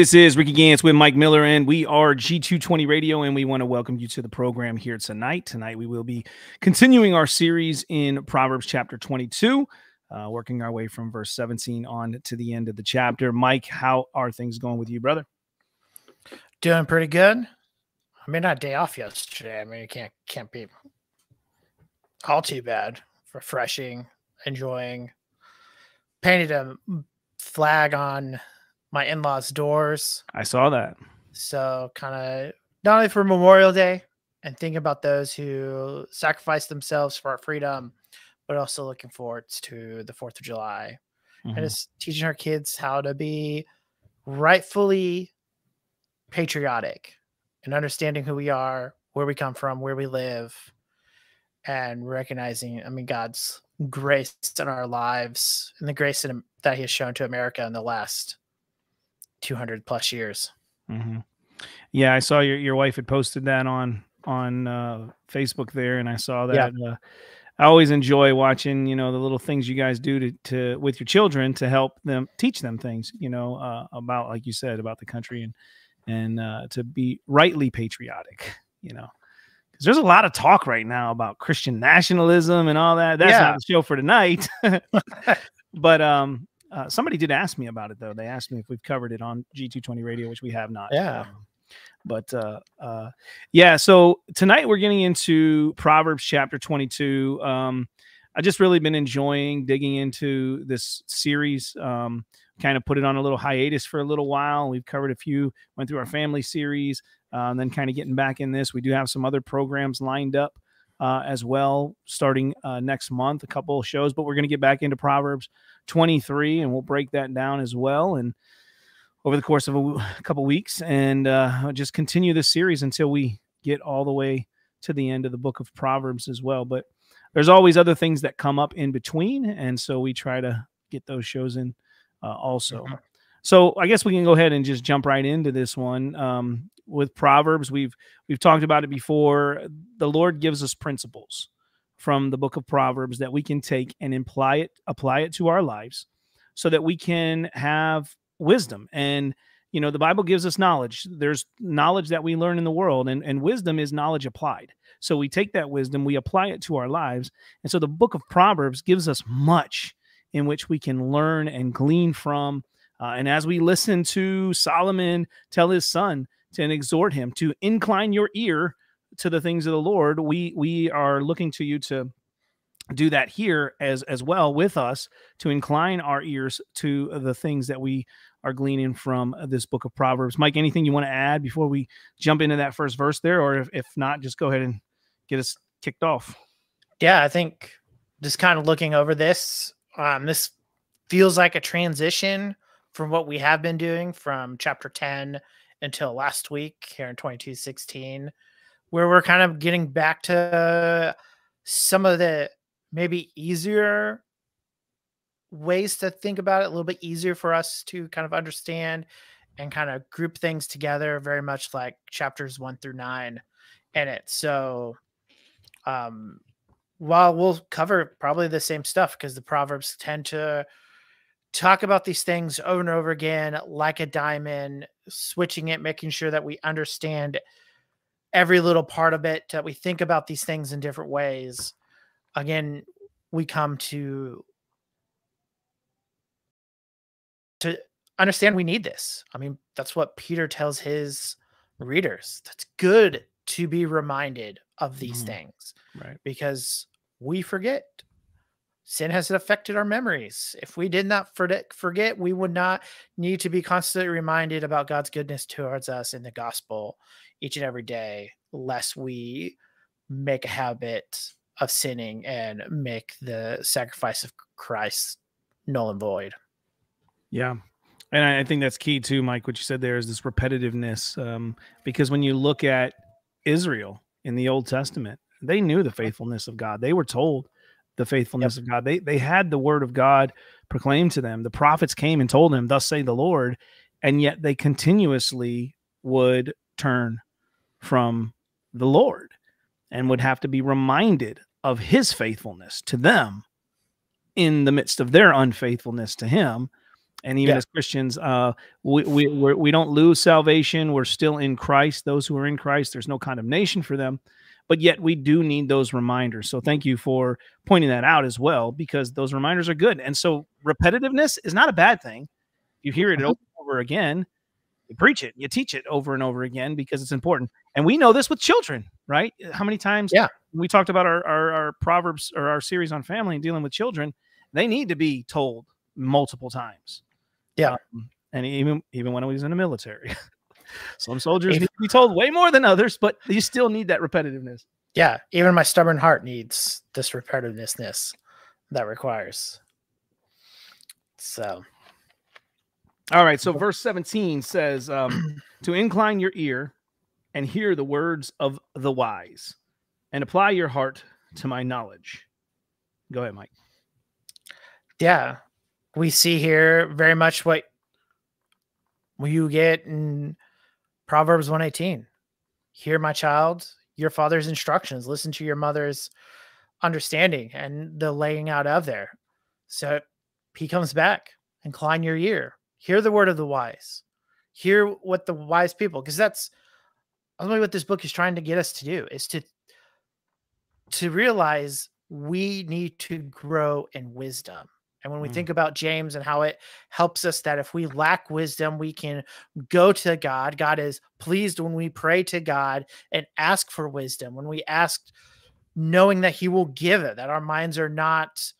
This is Ricky Gantz with Mike Miller, and we are G220 Radio, and we want to welcome you to the program here tonight. Tonight, we will be continuing our series in Proverbs chapter 22, uh, working our way from verse 17 on to the end of the chapter. Mike, how are things going with you, brother? Doing pretty good. I mean, not day off yesterday. I mean, you can't can't be all too bad. Refreshing, enjoying. Painted a flag on my in-laws' doors. I saw that. So kind of not only for Memorial Day and thinking about those who sacrificed themselves for our freedom, but also looking forward to the Fourth of July Mhm. and just teaching our kids how to be rightfully patriotic and understanding who we are, where we come from, where we live, and recognizing, I mean, God's grace in our lives and the grace in, that He has shown to America in the last 200 plus years. Mhm. Yeah, I saw your your wife had posted that on on uh, Facebook there, and I saw Yeah. that. Uh, I always enjoy watching, you know, the little things you guys do to, to with your children to help them teach them things, you know, uh, about like you said about the country and and uh, to be rightly patriotic, you know, because there's a lot of talk right now about Christian nationalism and all that. That's Yeah. not the show for tonight, but um, uh, somebody did ask me about it though. They asked me if we've covered it on G220 Radio, which we have not. Yeah. Um, but uh, uh, yeah, so tonight we're getting into Proverbs chapter 22. Um, I just really been enjoying digging into this series. Um, kind of put it on a little hiatus for a little while. We've covered a few, went through our family series, uh, and then kind of getting back in this. We do have some other programs lined up uh, as well, starting uh, next month, a couple of shows, but we're going to get back into Proverbs 23 and we'll break that down as well. And over the course of a couple weeks and uh, just continue this series until we get all the way to the end of the book of Proverbs as well. But there's always other things that come up in between. And so we try to get those shows in uh, also. Mhm. So I guess we can go ahead and just jump right into this one. Um, with Proverbs, we've we've talked about it before. The Lord gives us principles from the book of Proverbs that we can take and apply it apply it to our lives so that we can have wisdom. And you know the bible gives us knowledge. There's knowledge that we learn in the world and, and wisdom is knowledge applied. So we take that wisdom we apply it to our lives. And so the book of proverbs gives us much in which we can learn and glean from. Uh, and as we listen to solomon tell his son to exhort him to incline your ear to the things of the lord we we are looking to you to do that here as as well with us to incline our ears to the things that we are gleaning from this book of proverbs. Mike anything you want to add before we jump into that first verse there? Or if, if not just go ahead and get us kicked off. Yeah, I think just kind of looking over this, um, this feels like a transition from what we have been doing from chapter 10 until last week here in 2216, where we're kind of getting back to some of the maybe easier ways to think about it, a little bit easier for us to kind of understand and kind of group things together, very much like chapters one through nine in it. So, um, while we'll cover probably the same stuff because the proverbs tend to talk about these things over and over again like a diamond switching it making sure that we understand every little part of it that we think about these things in different ways again we come to to understand we need this i mean that's what peter tells his readers that's good to be reminded of these Mhm. things right because we forget. Sin has affected our memories. If we did not forget, we would not need to be constantly reminded about God's goodness towards us in the gospel each and every day, lest we make a habit of sinning and make the sacrifice of Christ null and void. Yeah. And I I think that's key too, Mike. What you said there is this repetitiveness. Um, because when you look at Israel in the Old Testament, they knew the faithfulness of God. They were told the faithfulness of God. They they had the word of God proclaimed to them. The prophets came and told them, "Thus say the Lord," and yet they continuously would turn from the Lord and would have to be reminded of His faithfulness to them in the midst of their unfaithfulness to Him And even Yeah. as Christians, uh, we we we're, we don't lose salvation. We're still in Christ. Those who are in Christ, there's no condemnation for them. But yet, we do need those reminders. So, thank you for pointing that out as well, because those reminders are good. And so, repetitiveness is not a bad thing. You hear it over and over again. You preach it, you teach it over and over again because it's important. And we know this with children, right? How many times? Yeah. We talked about our, our, our proverbs or our series on family and dealing with children. They need to be told multiple times. Yeah. Um, and even even when I was in the military, some soldiers If- need to be told way more than others, but you still need that repetitiveness. Yeah, even my stubborn heart needs this repetitiveness that requires. So All right. So verse 17 says um, to incline your ear and hear the words of the wise and apply your heart to my knowledge. Go ahead, Mike. yeah, we see here very much what you get in Proverbs 118. Hear my child, your father's instructions, listen to your mother's understanding and the laying out of there. So he comes back, incline your ear, hear the word of the wise, hear what the wise people, because that's ultimately what this book is trying to get us to do is to to realize we need to grow in wisdom. And when we Mm. think about James and how it helps us that if we lack wisdom, we can go to God. God is pleased when we pray to God and ask for wisdom. When we ask, knowing that He will give it, that our minds are not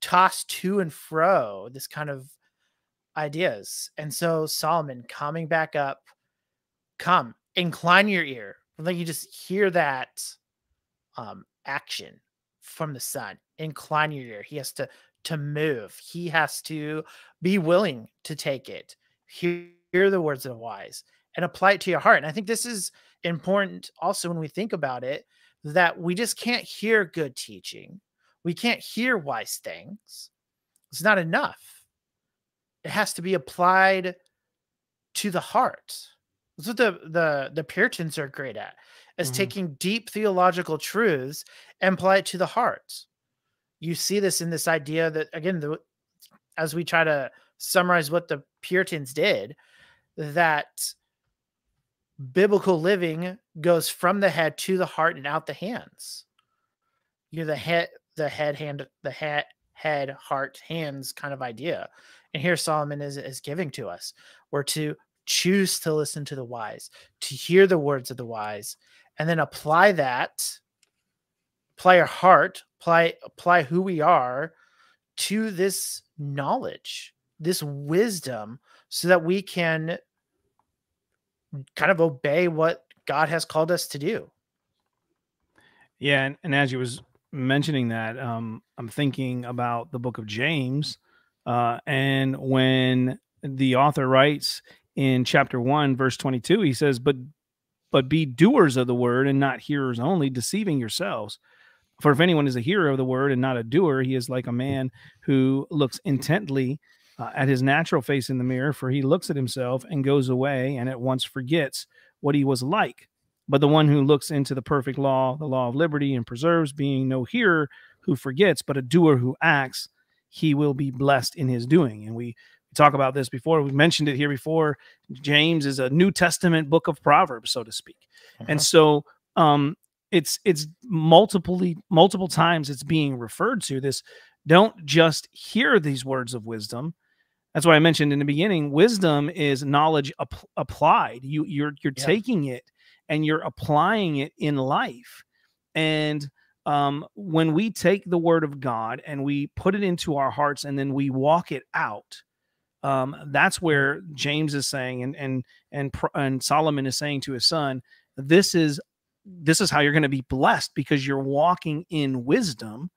tossed to and fro, this kind of ideas. And so Solomon coming back up, come, incline your ear. Like you just hear that um, action from the son. Incline your ear. He has to to move. He has to be willing to take it. Hear, hear the words of the wise and apply it to your heart. And I think this is important also when we think about it that we just can't hear good teaching. We can't hear wise things. It's not enough. It has to be applied to the heart. That's what the the the Puritans are great at, is Mhm. taking deep theological truths and apply it to the heart. You see this in this idea that again, the, as we try to summarize what the Puritans did, that biblical living goes from the head to the heart and out the hands. you know the head, the head, hand, the head, head, heart, hands kind of idea. And here Solomon is, is giving to us. We're to choose to listen to the wise, to hear the words of the wise, and then apply that, apply our heart, apply apply who we are to this knowledge, this wisdom, so that we can kind of obey what God has called us to do. Yeah, and, and as you was mentioning that, um, I'm thinking about the book of James, uh, and when the author writes in chapter one, verse 22, he says, "But but be doers of the word and not hearers only, deceiving yourselves. For if anyone is a hearer of the word and not a doer, he is like a man who looks intently uh, at his natural face in the mirror, for he looks at himself and goes away and at once forgets what he was like." But the one who looks into the perfect law, the law of liberty, and preserves, being no hearer who forgets, but a doer who acts, he will be blessed in his doing. And we talk about this before. We've mentioned it here before. James is a New Testament book of Proverbs, so to speak. And so um it's it's multiple multiple times it's being referred to this don't just hear these words of wisdom. That's why i mentioned in the beginning wisdom is knowledge ap- applied. You you're you're Yeah. taking it and you're applying it in life. And um, when we take the word of god and we put it into our hearts and then we walk it out um, that's where james is saying and and and and solomon is saying to his son this is this is how you're going to be blessed because you're walking in wisdom.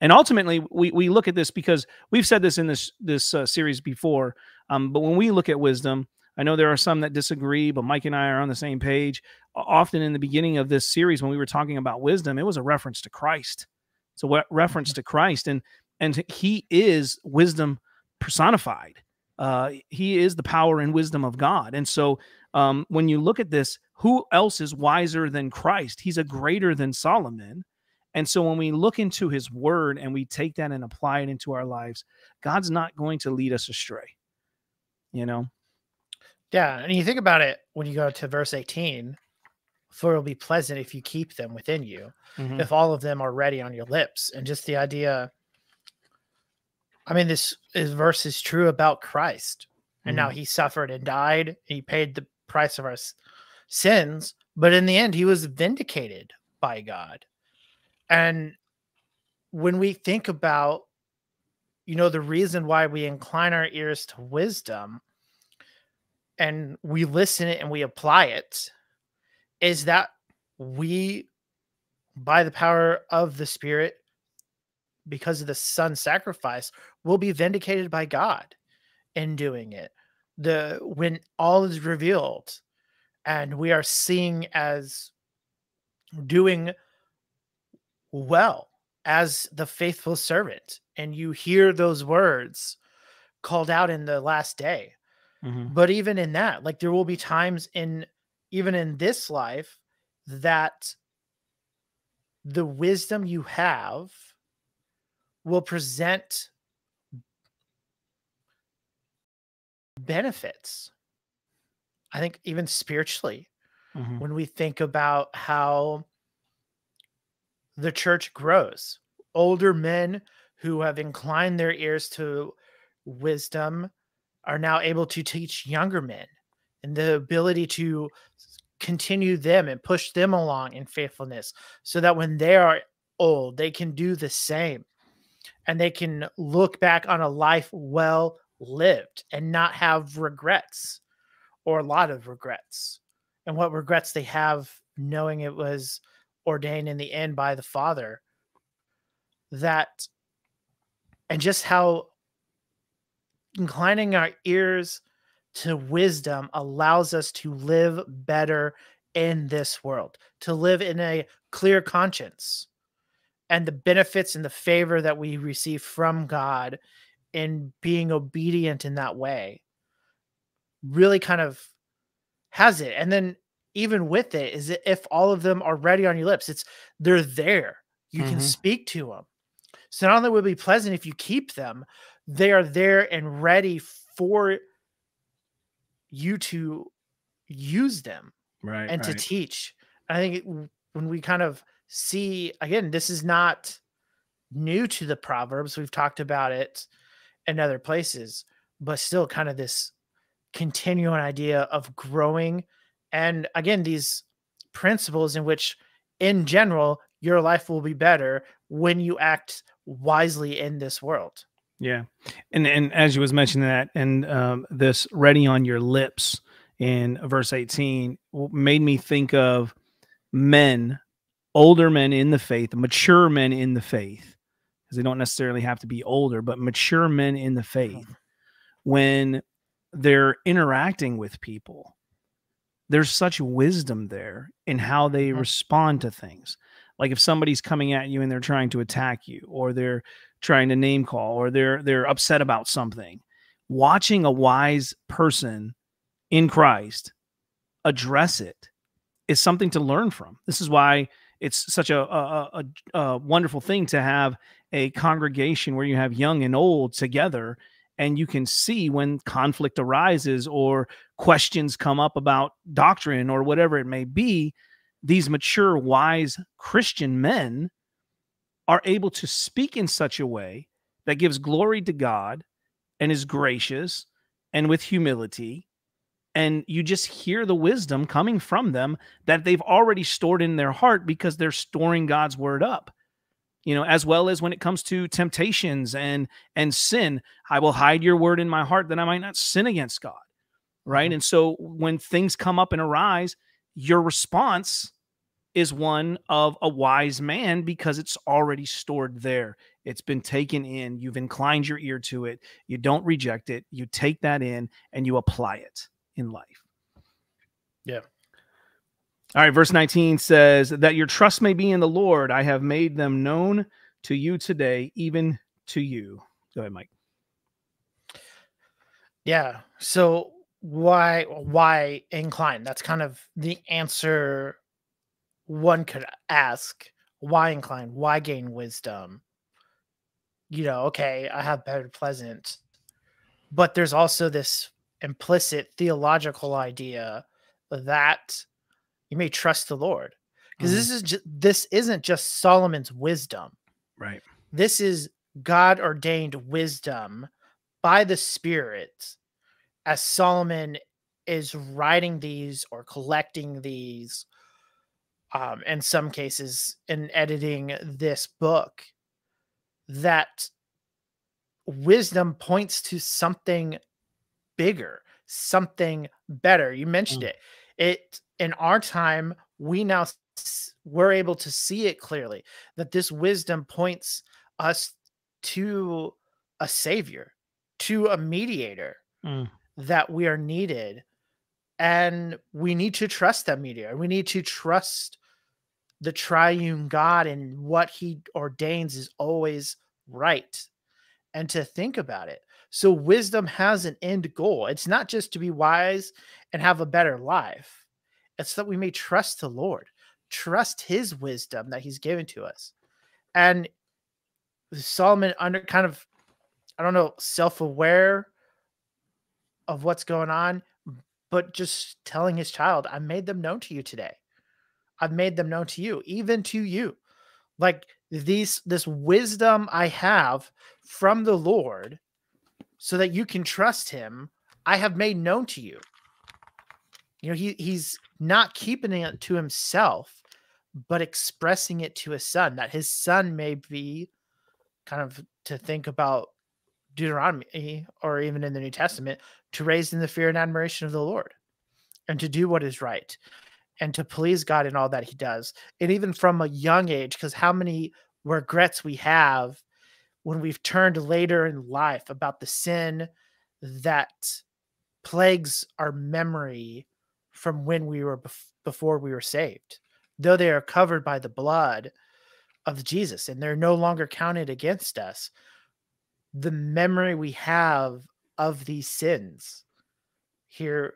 And ultimately we, we look at this because we've said this in this this uh, series before um, but when we look at wisdom i know there are some that disagree but mike and i are on the same page. Often in the beginning of this series when we were talking about wisdom it was a reference to christ. It's a reference to christ and and he is wisdom personified. Uh, he is the power and wisdom of god. And so um, when you look at this who else is wiser than christ he's a greater than solomon and so when we look into his word and we take that and apply it into our lives, God's not going to lead us astray. you know Yeah, and you think about it when you go to verse 18, for it'll be pleasant if you keep them within you, Mhm. if all of them are ready on your lips. And just the idea, I mean, this is verse is true about Christ. And now he suffered and died. He paid the price of our sins, but in the end, he was vindicated by God. And when we think about, you know, the reason why we incline our ears to wisdom and we listen it and we apply it, is that we, by the power of the Spirit, because of the Son's sacrifice, will be vindicated by God in doing it. The when all is revealed and we are seeing as doing well as the faithful servant, and you hear those words called out in the last day. Mhm. But even in that, like there will be times in even in this life that the wisdom you have will present benefits. I think even spiritually, Mhm. when we think about how the church grows, older men who have inclined their ears to wisdom are now able to teach younger men and the ability to continue them and push them along in faithfulness so that when they are old, they can do the same and they can look back on a life well lived and not have regrets or a lot of regrets. And what regrets they have knowing it was ordained in the end by the Father. That and just how inclining our ears to wisdom allows us to live better in this world, to live in a clear conscience, and the benefits and the favor that we receive from God in being obedient in that way really kind of has it. And then even with it is if all of them are ready on your lips, it's they're there. You can Mhm. speak to them. So not only will it be pleasant if you keep them, they are there and ready for you to use them right and to teach. I think it, when we kind of see again, this is not new to the Proverbs. We've talked about it in other places, but still kind of this continuing an idea of growing. And again, these principles in which, in general, your life will be better when you act wisely in this world. Yeah, and and as you was mentioning that, and um, this ready on your lips in verse eighteen made me think of men, older men in the faith, mature men in the faith, because they don't necessarily have to be older, but mature men in the faith, when they're interacting with people, there's such wisdom there in how they Mhm. respond to things. Like if somebody's coming at you and they're trying to attack you, or they're trying to name call or they're they're upset about something watching a wise person in Christ address it is something to learn from this is why it's such a a, a, a wonderful thing to have a congregation where you have young and old together and you can see when conflict arises or questions come up about doctrine or whatever it may be these mature wise christian men are able to speak in such a way that gives glory to God and is gracious and with humility. And you just hear the wisdom coming from them that they've already stored in their heart because they're storing God's word up. You know, as well as when it comes to temptations and and sin, I will hide your word in my heart that I might not sin against God. Right. Mhm. And so when things come up and arise, your response is one of a wise man because it's already stored there. It's been taken in. You've inclined your ear to it. You don't reject it. You take that in and you apply it in life. Yeah. All right. Verse 19 says, That your trust may be in the Lord. I have made them known to you today, even to you. Go ahead, Mike. Yeah. So why why incline? That's kind of the answer one could ask. Why incline? Why gain wisdom? You know, okay, I have better pleasant. But there's also this implicit theological idea that you may trust the Lord. Because Mhm. this is just, this isn't just Solomon's wisdom. Right. This is God ordained wisdom by the Spirit as Solomon is writing these or collecting these, um, in some cases, in editing this book, that wisdom points to something bigger, something better. You mentioned Mm. it. It in our time, we now we're able to see it clearly that this wisdom points us to a savior, to a mediator Mm. that we are needed. And we need to trust that mediator. We need to trust the triune God and what he ordains is always right. And to think about it. So wisdom has an end goal. It's not just to be wise and have a better life. It's that we may trust the Lord, trust his wisdom that he's given to us. And Solomon under kind of I don't know, self-aware of what's going on, but just telling his child, I made them known to you today. I've made them known to you, even to you. Like these this wisdom I have from the Lord so that you can trust him, I have made known to you. You know, he he's not keeping it to himself, but expressing it to his son, that his son may be kind of to think about Deuteronomy or even in the New Testament to raise in the fear and admiration of the Lord and to do what is right and to please God in all that he does. And even from a young age, because how many regrets we have when we've turned later in life about the sin that plagues our memory from when we were bef- before we were saved, though they are covered by the blood of Jesus and they're no longer counted against us. The memory we have of these sins here,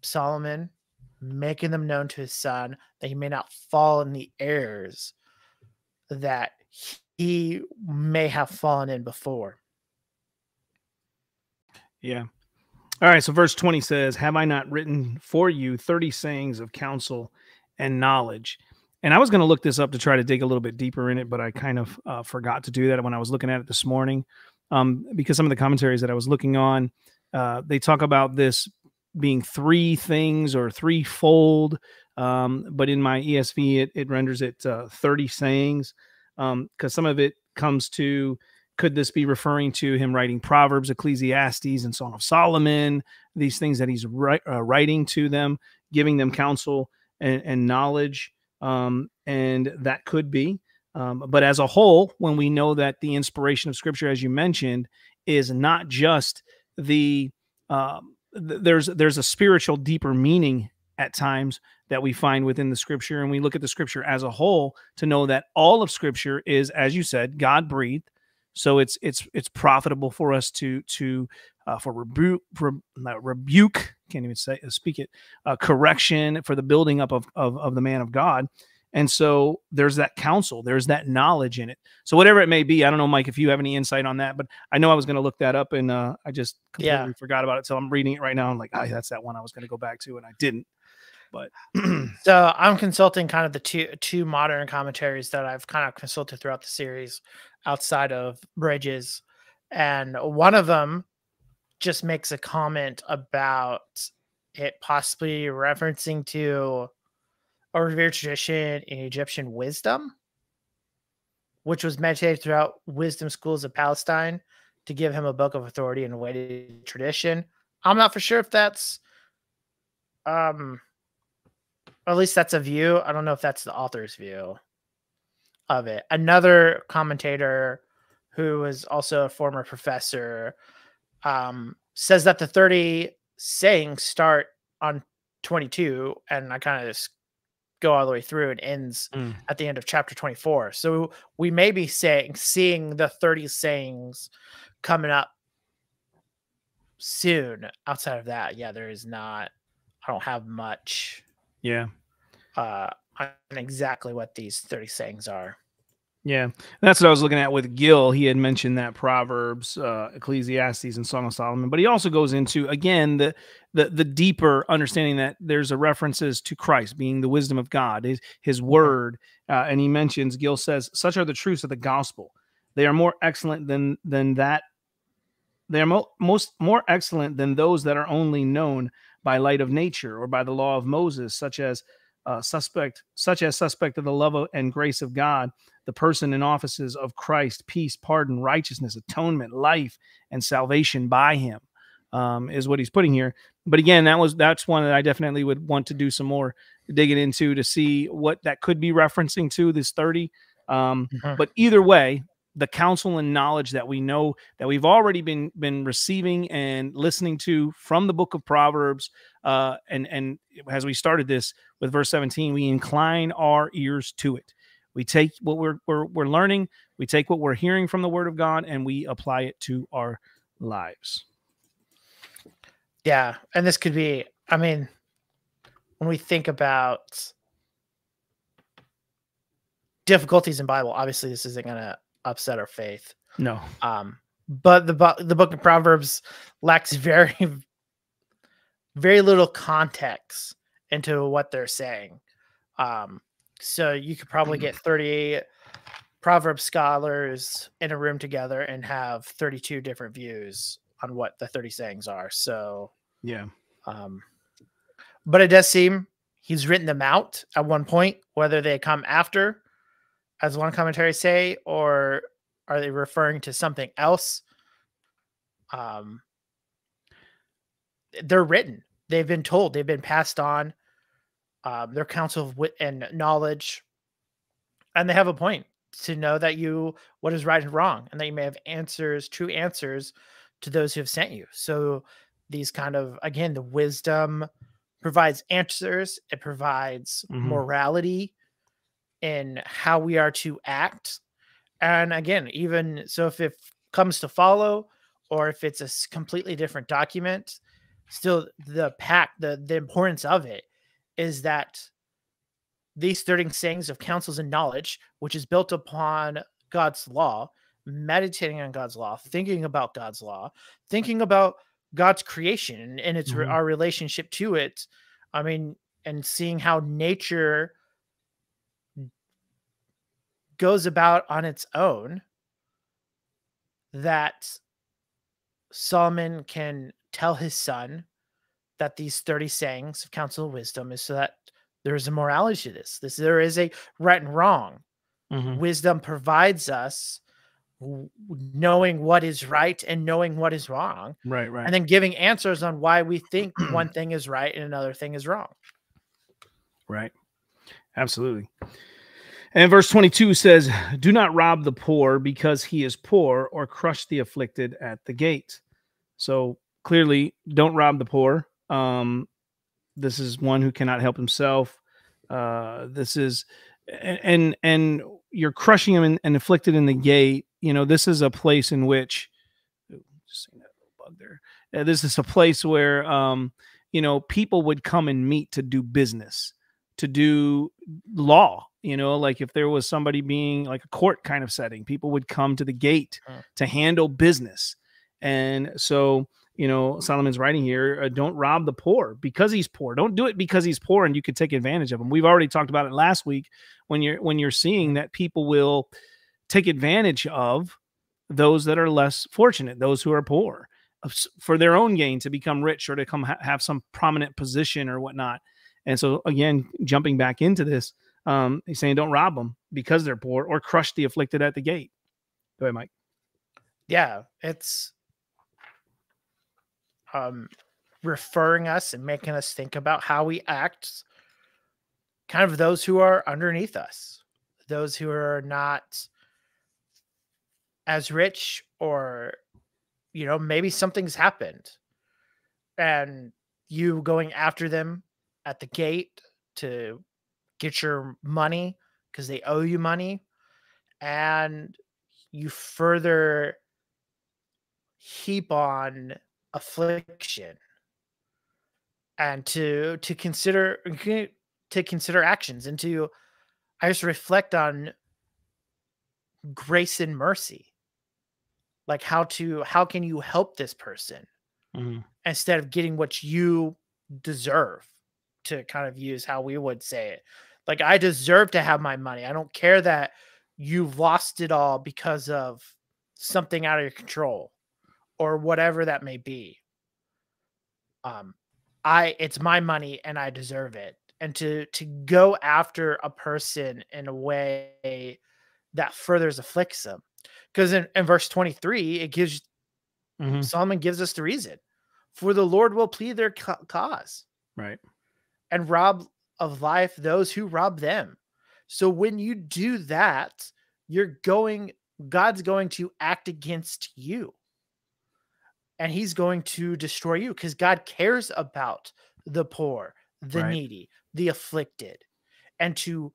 Solomon making them known to his son that he may not fall in the errors that he may have fallen in before. Yeah. All right. So verse 20 says, Have I not written for you 30 sayings of counsel and knowledge? And I was going to look this up to try to dig a little bit deeper in it, but I kind of uh, forgot to do that when I was looking at it this morning um, because some of the commentaries that I was looking on, uh, they talk about this being three things or threefold. Um, but in my ESV, it, it renders it uh, 30 sayings because um, some of it comes to could this be referring to him writing Proverbs, Ecclesiastes, and Song of Solomon? These things that he's ri- uh, writing to them, giving them counsel and, and knowledge. Um, and that could be. Um, but as a whole, when we know that the inspiration of Scripture, as you mentioned, is not just the um, th- there's there's a spiritual deeper meaning at times that we find within the Scripture, and we look at the Scripture as a whole to know that all of Scripture is, as you said, God breathed so it's it's it's profitable for us to to uh, for rebuke re, rebuke can't even say speak it uh, correction for the building up of, of of the man of God. And so there's that counsel, there's that knowledge in it. So whatever it may be, I don't know, Mike, if you have any insight on that, but I know I was going to look that up and uh, I just completely Yeah. forgot about it. So I'm reading it right now. I'm like, oh, that's that one I was going to go back to, and I didn't. But So I'm consulting kind of the two two modern commentaries that I've kind of consulted throughout the series outside of Bridges. And one of them just makes a comment about it possibly referencing to a revered tradition in Egyptian wisdom, which was meditated throughout wisdom schools of Palestine to give him a book of authority and weighted tradition. I'm not for sure if that's um at least that's a view. I don't know if that's the author's view of it. Another commentator who was also a former professor um, says that the 30 sayings start on 22, and I kind of just go all the way through and ends Mm. at the end of chapter 24. So we may be saying seeing the 30 sayings coming up soon. Outside of that, yeah, there is not. I don't have much yeah, uh, on exactly what these 30 sayings are. Yeah, that's what I was looking at with Gill. He had mentioned that Proverbs, uh, Ecclesiastes, and Song of Solomon, but he also goes into again the the the deeper understanding that there's a references to Christ being the wisdom of God, His, his Word, uh, and he mentions Gill says, "Such are the truths of the gospel. They are more excellent than than that. They are mo- most more excellent than those that are only known by light of nature or by the law of Moses, such as." Uh, suspect, such as suspect of the love of, and grace of God, the person and offices of Christ, peace, pardon, righteousness, atonement, life, and salvation by him. Um, is what he's putting here. But again, that was that's one that I definitely would want to do some more digging into to see what that could be referencing to this 30. Um, mm-hmm. But either way, the counsel and knowledge that we know that we've already been been receiving and listening to from the book of Proverbs, uh, and and as we started this with verse 17, we incline our ears to it. We take what we're, we're, we're learning, we take what we're hearing from the Word of God, and we apply it to our lives. Yeah, and this could be. I mean, when we think about difficulties in Bible, obviously this isn't going to upset our faith. No. Um, but the the book of Proverbs lacks very very little context into what they're saying. Um, so you could probably get 38 proverb scholars in a room together and have 32 different views on what the 30 sayings are. So, yeah. Um, but it does seem he's written them out at one point, whether they come after, as one commentary say, or are they referring to something else? Um, they're written. They've been told. They've been passed on um, their counsel of wit and knowledge, and they have a point to know that you what is right and wrong, and that you may have answers, true answers to those who have sent you. So these kind of again, the wisdom provides answers. It provides mm-hmm. morality in how we are to act. And again, even so, if it comes to follow, or if it's a completely different document, still the pack, the the importance of it is that these 13 sayings of counsels and knowledge, which is built upon God's law, meditating on God's law, thinking about God's law, thinking about God's creation and its mm-hmm. our relationship to it. I mean, and seeing how nature goes about on its own that Solomon can tell his son that these 30 sayings of counsel of wisdom is so that there is a morality to this. This there is a right and wrong. Mm-hmm. Wisdom provides us knowing what is right and knowing what is wrong. Right, right. And then giving answers on why we think one thing is right and another thing is wrong. Right. Absolutely. And verse 22 says, Do not rob the poor because he is poor, or crush the afflicted at the gate. So clearly, don't rob the poor. Um, this is one who cannot help himself. Uh, this is and and you're crushing him and, and afflicted in the gate. You know, this is a place in which just seeing that little bug there. Uh, this is a place where um, you know people would come and meet to do business, to do law. You know, like if there was somebody being like a court kind of setting, people would come to the gate to handle business. And so you know solomon's writing here uh, don't rob the poor because he's poor. Don't do it because he's poor and you could take advantage of him. We've already talked about it last week when you're when you're seeing that people will take advantage of those that are less fortunate those who are poor for their own gain to become rich or to come ha- have some prominent position or whatnot. And so again jumping back into this um he's saying don't rob them because they're poor or crush the afflicted at the gate. Go ahead mike. Yeah it's um, referring us and making us think about how we act, kind of those who are underneath us, those who are not as rich, or, you know, maybe something's happened. And you going after them at the gate to get your money because they owe you money and you further heap on affliction and to to consider to consider actions and to I just reflect on grace and mercy. Like how to how can you help this person hmm instead of getting what you deserve to kind of use how we would say it. Like I deserve to have my money. I don't care that you've lost it all because of something out of your control or whatever that may be. Um I it's my money and I deserve it. And to to go after a person in a way that furthers afflicts them. Because in, in verse 23, it gives hmm Solomon gives us the reason. For the Lord will plead their ca- cause Right. and rob of life those who rob them. So when you do that, you're going, God's going to act against you. And he's going to destroy you because God cares about the poor, the Right. needy, the afflicted, and to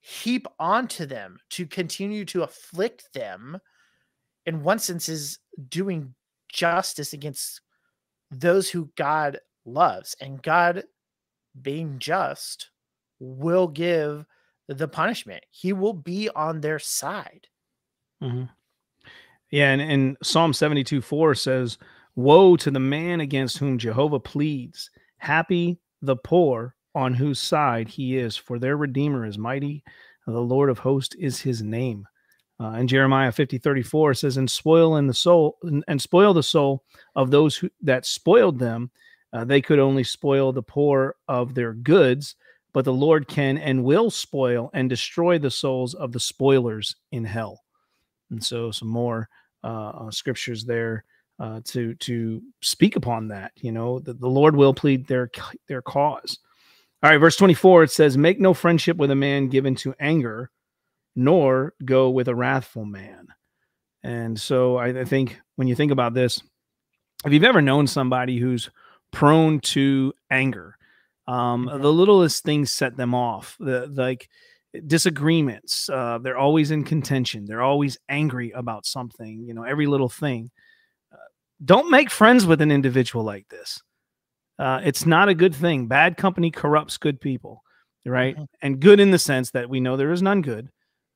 heap onto them, to continue to afflict them, in one sense, is doing justice against those who God loves. And God being just will give the punishment. He will be on their side. hmm Yeah, and, and Psalm 72 4 says, Woe to the man against whom Jehovah pleads. Happy the poor on whose side he is, for their Redeemer is mighty. The Lord of hosts is his name. Uh, and Jeremiah 50 34 says, And spoil in the soul and, and spoil the soul of those who that spoiled them. Uh, they could only spoil the poor of their goods, but the Lord can and will spoil and destroy the souls of the spoilers in hell and so some more uh, uh, scriptures there uh, to to speak upon that. You know, that the Lord will plead their their cause. All right, verse twenty four. It says, "Make no friendship with a man given to anger, nor go with a wrathful man." And so I, I think when you think about this, if you've ever known somebody who's prone to anger, um, Mhm. the littlest things set them off. The like disagreements. Uh, they're always in contention. They're always angry about something. You know, every little thing. Uh, don't make friends with an individual like this. Uh, it's not a good thing. Bad company corrupts good people, right? Mhm. And good in the sense that we know there is none good,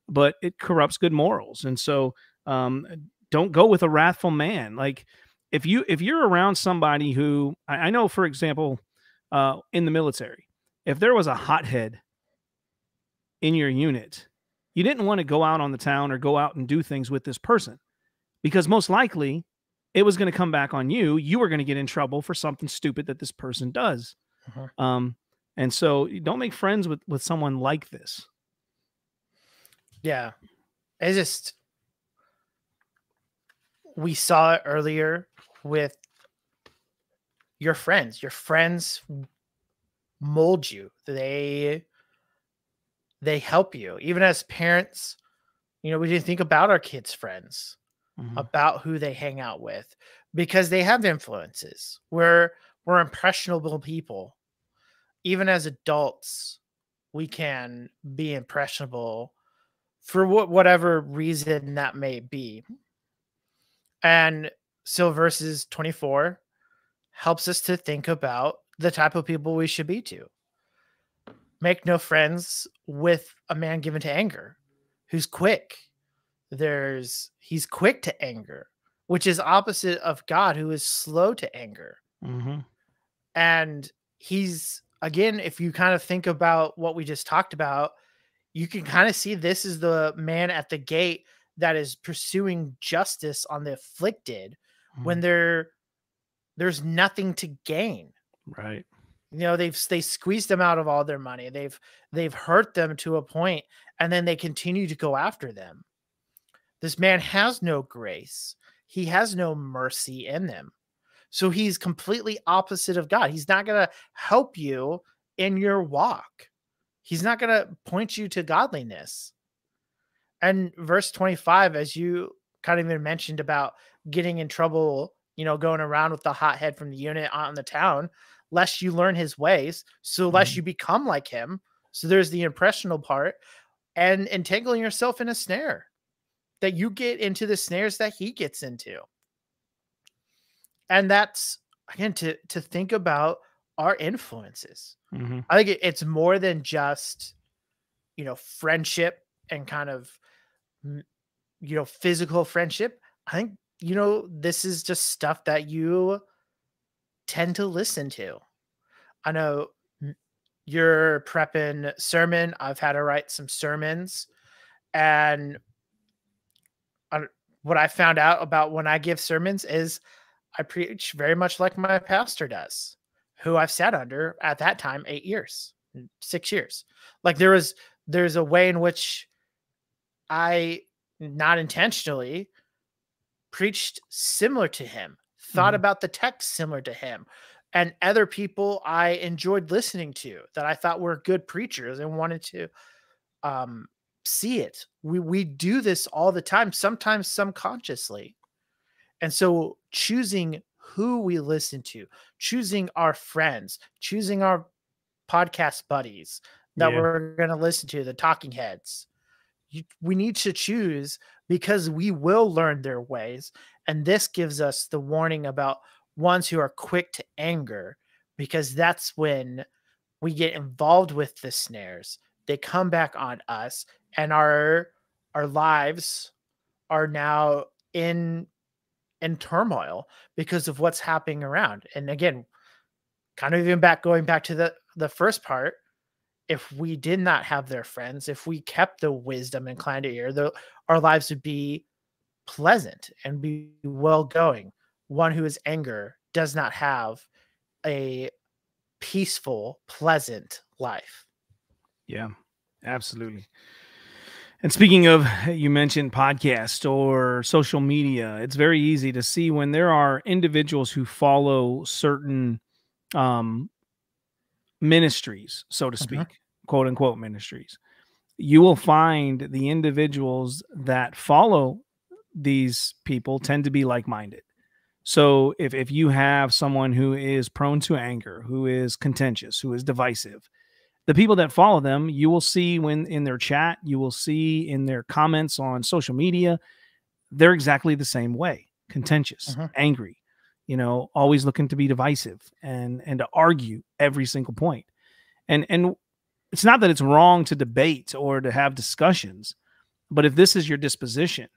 but it corrupts good morals. And so, um, don't go with a wrathful man. Like if you if you're around somebody who I, I know, for example, uh, in the military, if there was a hothead in your unit, you didn't want to go out on the town or go out and do things with this person because most likely it was going to come back on you. You were going to get in trouble for something stupid that this person does. Mhm. Um, and so don't make friends with with someone like this. Yeah. It's just we saw it earlier with your friends. Your friends mold you. They they help you. Even as parents, you know, we didn't think about our kids' friends, Mhm. about who they hang out with because they have influences. We're we're impressionable people. Even as adults, we can be impressionable for what whatever reason that may be. And so verses 24 helps us to think about the type of people we should be to. Make no friends with a man given to anger who's quick. There's he's quick to anger, which is opposite of God who is slow to anger. Mhm. And he's again, if you kind of think about what we just talked about, you can kind of see this is the man at the gate that is pursuing justice on the afflicted when Mhm. there there's nothing to gain. right. You know, they've they squeezed them out of all their money. They've they've hurt them to a point and then they continue to go after them. This man has no grace. He has no mercy in them. So he's completely opposite of God. He's not going to help you in your walk. He's not going to point you to godliness. And verse 25 as you kind of even mentioned about getting in trouble, you know, going around with the hothead from the unit on the town, lest you learn his ways, so lest Mhm. you become like him. So there's the impressional part and entangling yourself in a snare that you get into the snares that he gets into. And that's again to to think about our influences. Mhm. I think it, it's more than just you know friendship and kind of you know, physical friendship, I think, you know, this is just stuff that you tend to listen to. I know you're prepping sermon. I've had to write some sermons. And I, what I found out about when I give sermons is I preach very much like my pastor does, who I've sat under at that time eight years, six years. Like there was, there's a way in which I, not intentionally, preached similar to him, thought mm-hmm. about the text similar to him, and other people I enjoyed listening to that I thought were good preachers and wanted to um, see it. We we do this all the time, sometimes subconsciously. And so choosing who we listen to, choosing our friends, choosing our podcast buddies that yeah. we're going to listen to, the talking heads. You, we need to choose because we will learn their ways. And this gives us the warning about ones who are quick to anger, because that's when we get involved with the snares. They come back on us, and our our lives are now in in turmoil because of what's happening around. And again, kind of even back going back to the the first part, if we did not have their friends, if we kept the wisdom inclined to ear, the, our lives would be pleasant and be well going. One who is anger does not have a peaceful, pleasant life. Yeah, absolutely. And speaking of, you mentioned podcast or social media, it's very easy to see when there are individuals who follow certain um, ministries, so to uh-huh. speak, quote unquote ministries. You will find the individuals that follow these people tend to be like minded. So if, if you have someone who is prone to anger, who is contentious, who is divisive, the people that follow them, you will see when in their chat, you will see in their comments on social media, they're exactly the same way contentious, uh-huh. angry, you know, always looking to be divisive and and to argue every single point. And and it's not that it's wrong to debate or to have discussions, but if this is your disposition,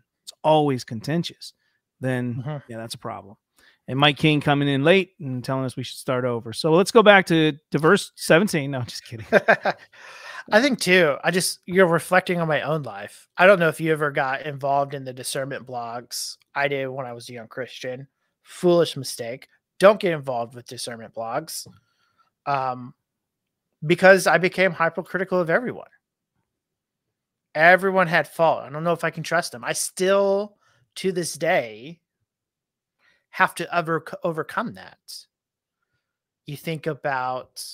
always contentious, then uh-huh. yeah, that's a problem and Mike King coming in late and telling us we should start over. So let's go back to, to verse 17. No, just kidding. I think too, I just, you're reflecting on my own life. I don't know if you ever got involved in the discernment blogs. I did when I was a young Christian. Foolish mistake. Don't get involved with discernment blogs. Um, because I became hypercritical of everyone. Everyone had fault. I don't know if I can trust them. I still, to this day, have to ever overcome that. You think about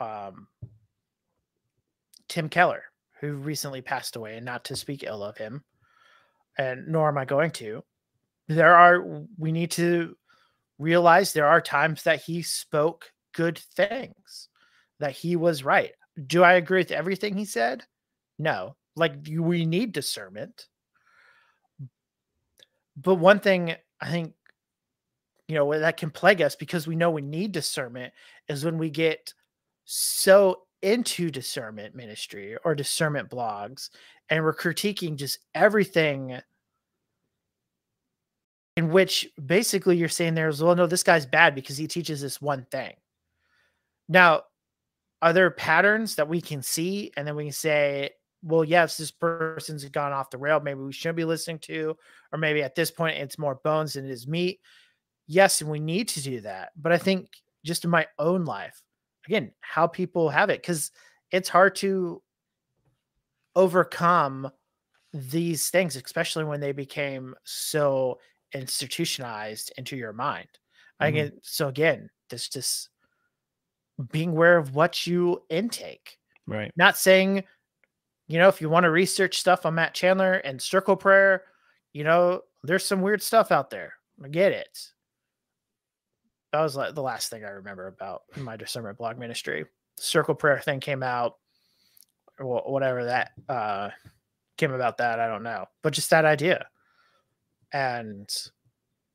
um, Tim Keller, who recently passed away, and not to speak ill of him, and nor am I going to. There are, we need to realize there are times that he spoke good things, that he was right. Do I agree with everything he said? No. Like, we need discernment. But one thing I think you know that can plague us because we know we need discernment is when we get so into discernment ministry or discernment blogs and we're critiquing just everything in which basically you're saying there's well no this guy's bad because he teaches this one thing now are there patterns that we can see and then we can say well yes this person's gone off the rail maybe we shouldn't be listening to or maybe at this point it's more bones than it is meat yes, and we need to do that. But I think just in my own life, again, how people have it, because it's hard to overcome these things, especially when they became so institutionalized into your mind. Mm-hmm. Again, so again, this just being aware of what you intake. Right. Not saying, you know, if you want to research stuff on Matt Chandler and circle prayer, you know, there's some weird stuff out there. I get it that was like the last thing I remember about my discernment blog ministry. Circle prayer thing came out, or whatever that uh, came about. That I don't know, but just that idea, and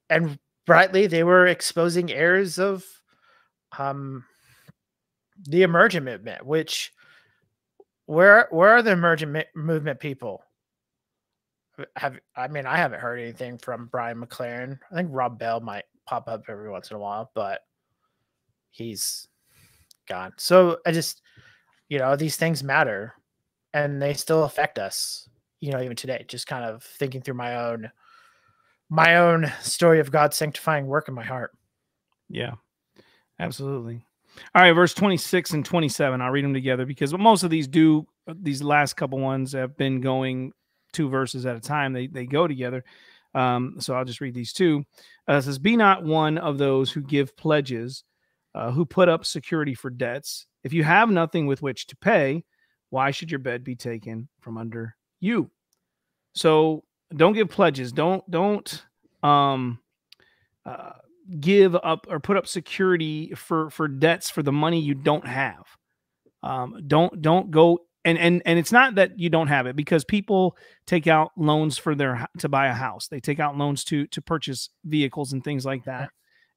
and brightly they were exposing errors of um the emergent movement, which where where are the emergent movement people? Uh, have I mean I haven't heard anything from Brian McLaren. I think Rob Bell might pop up every once in a while, but he's gone. So I just you know, these things matter and they still affect us, you know, even today. Just kind of thinking through my own my own story of God sanctifying work in my heart. Yeah. Absolutely. All right, verse 26 and 27. I'll read them together because most of these do these last couple ones have been going two verses at a time. They they go together. Um, so I'll just read these two. Uh, says, "Be not one of those who give pledges, uh, who put up security for debts. If you have nothing with which to pay, why should your bed be taken from under you?" So don't give pledges. Don't don't um, uh, give up or put up security for for debts for the money you don't have. Um, don't don't go and and and it's not that you don't have it because people take out loans for their to buy a house. They take out loans to to purchase vehicles and things like that.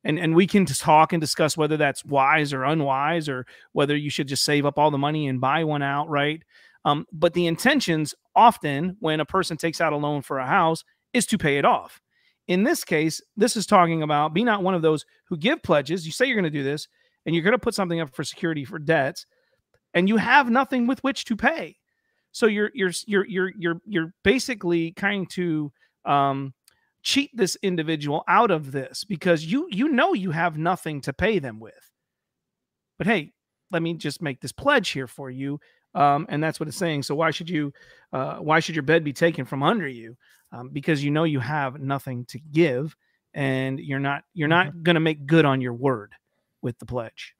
And and we can talk and discuss whether that's wise or unwise or whether you should just save up all the money and buy one outright. Um, but the intentions often when a person takes out a loan for a house is to pay it off. In this case, this is talking about be not one of those who give pledges. You say you're going to do this and you're going to put something up for security for debts and you have nothing with which to pay. So you're you're you're you're you're you're basically trying to um, cheat this individual out of this because you you know you have nothing to pay them with. But hey, let me just make this pledge here for you, um, and that's what it's saying. So why should you uh, why should your bed be taken from under you? Um, because you know you have nothing to give, and you're not you're not mm-hmm. going to make good on your word with the pledge.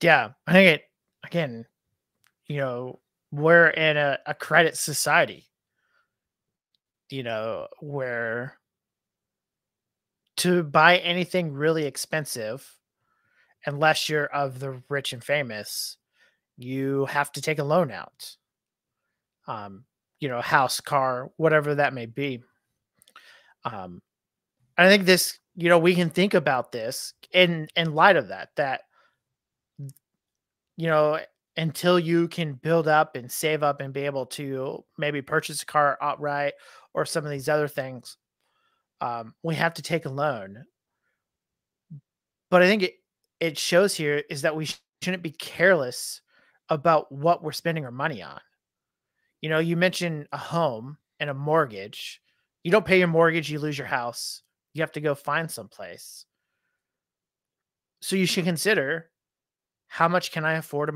Yeah, I think it again, you know, we're in a, a credit society, you know, where to buy anything really expensive, unless you're of the rich and famous, you have to take a loan out. Um, you know, house, car, whatever that may be. Um, I think this, you know, we can think about this in in light of that, that you know, until you can build up and save up and be able to maybe purchase a car outright or some of these other things, um, we have to take a loan. But I think it, it shows here is that we shouldn't be careless about what we're spending our money on. You know, you mentioned a home and a mortgage. You don't pay your mortgage, you lose your house. You have to go find someplace. So you should mm-hmm. consider how much can I afford?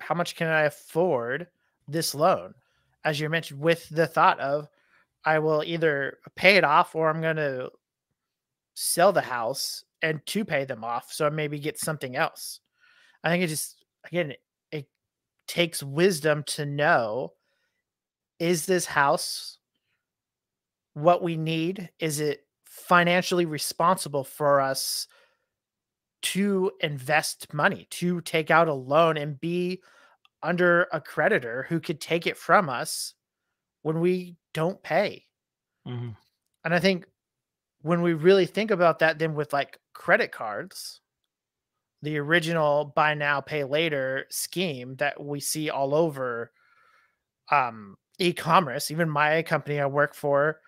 How much can I afford this loan? As you mentioned, with the thought of I will either pay it off or I'm going to sell the house and to pay them off. So I maybe get something else. I think it just, again, it, it takes wisdom to know is this house what we need? Is it financially responsible for us to invest money, to take out a loan and be under a creditor who could take it from us when we don't pay. Mm-hmm. And I think when we really think about that, then with like credit cards, the original buy now, pay later scheme that we see all over um, e commerce, even my company I work for,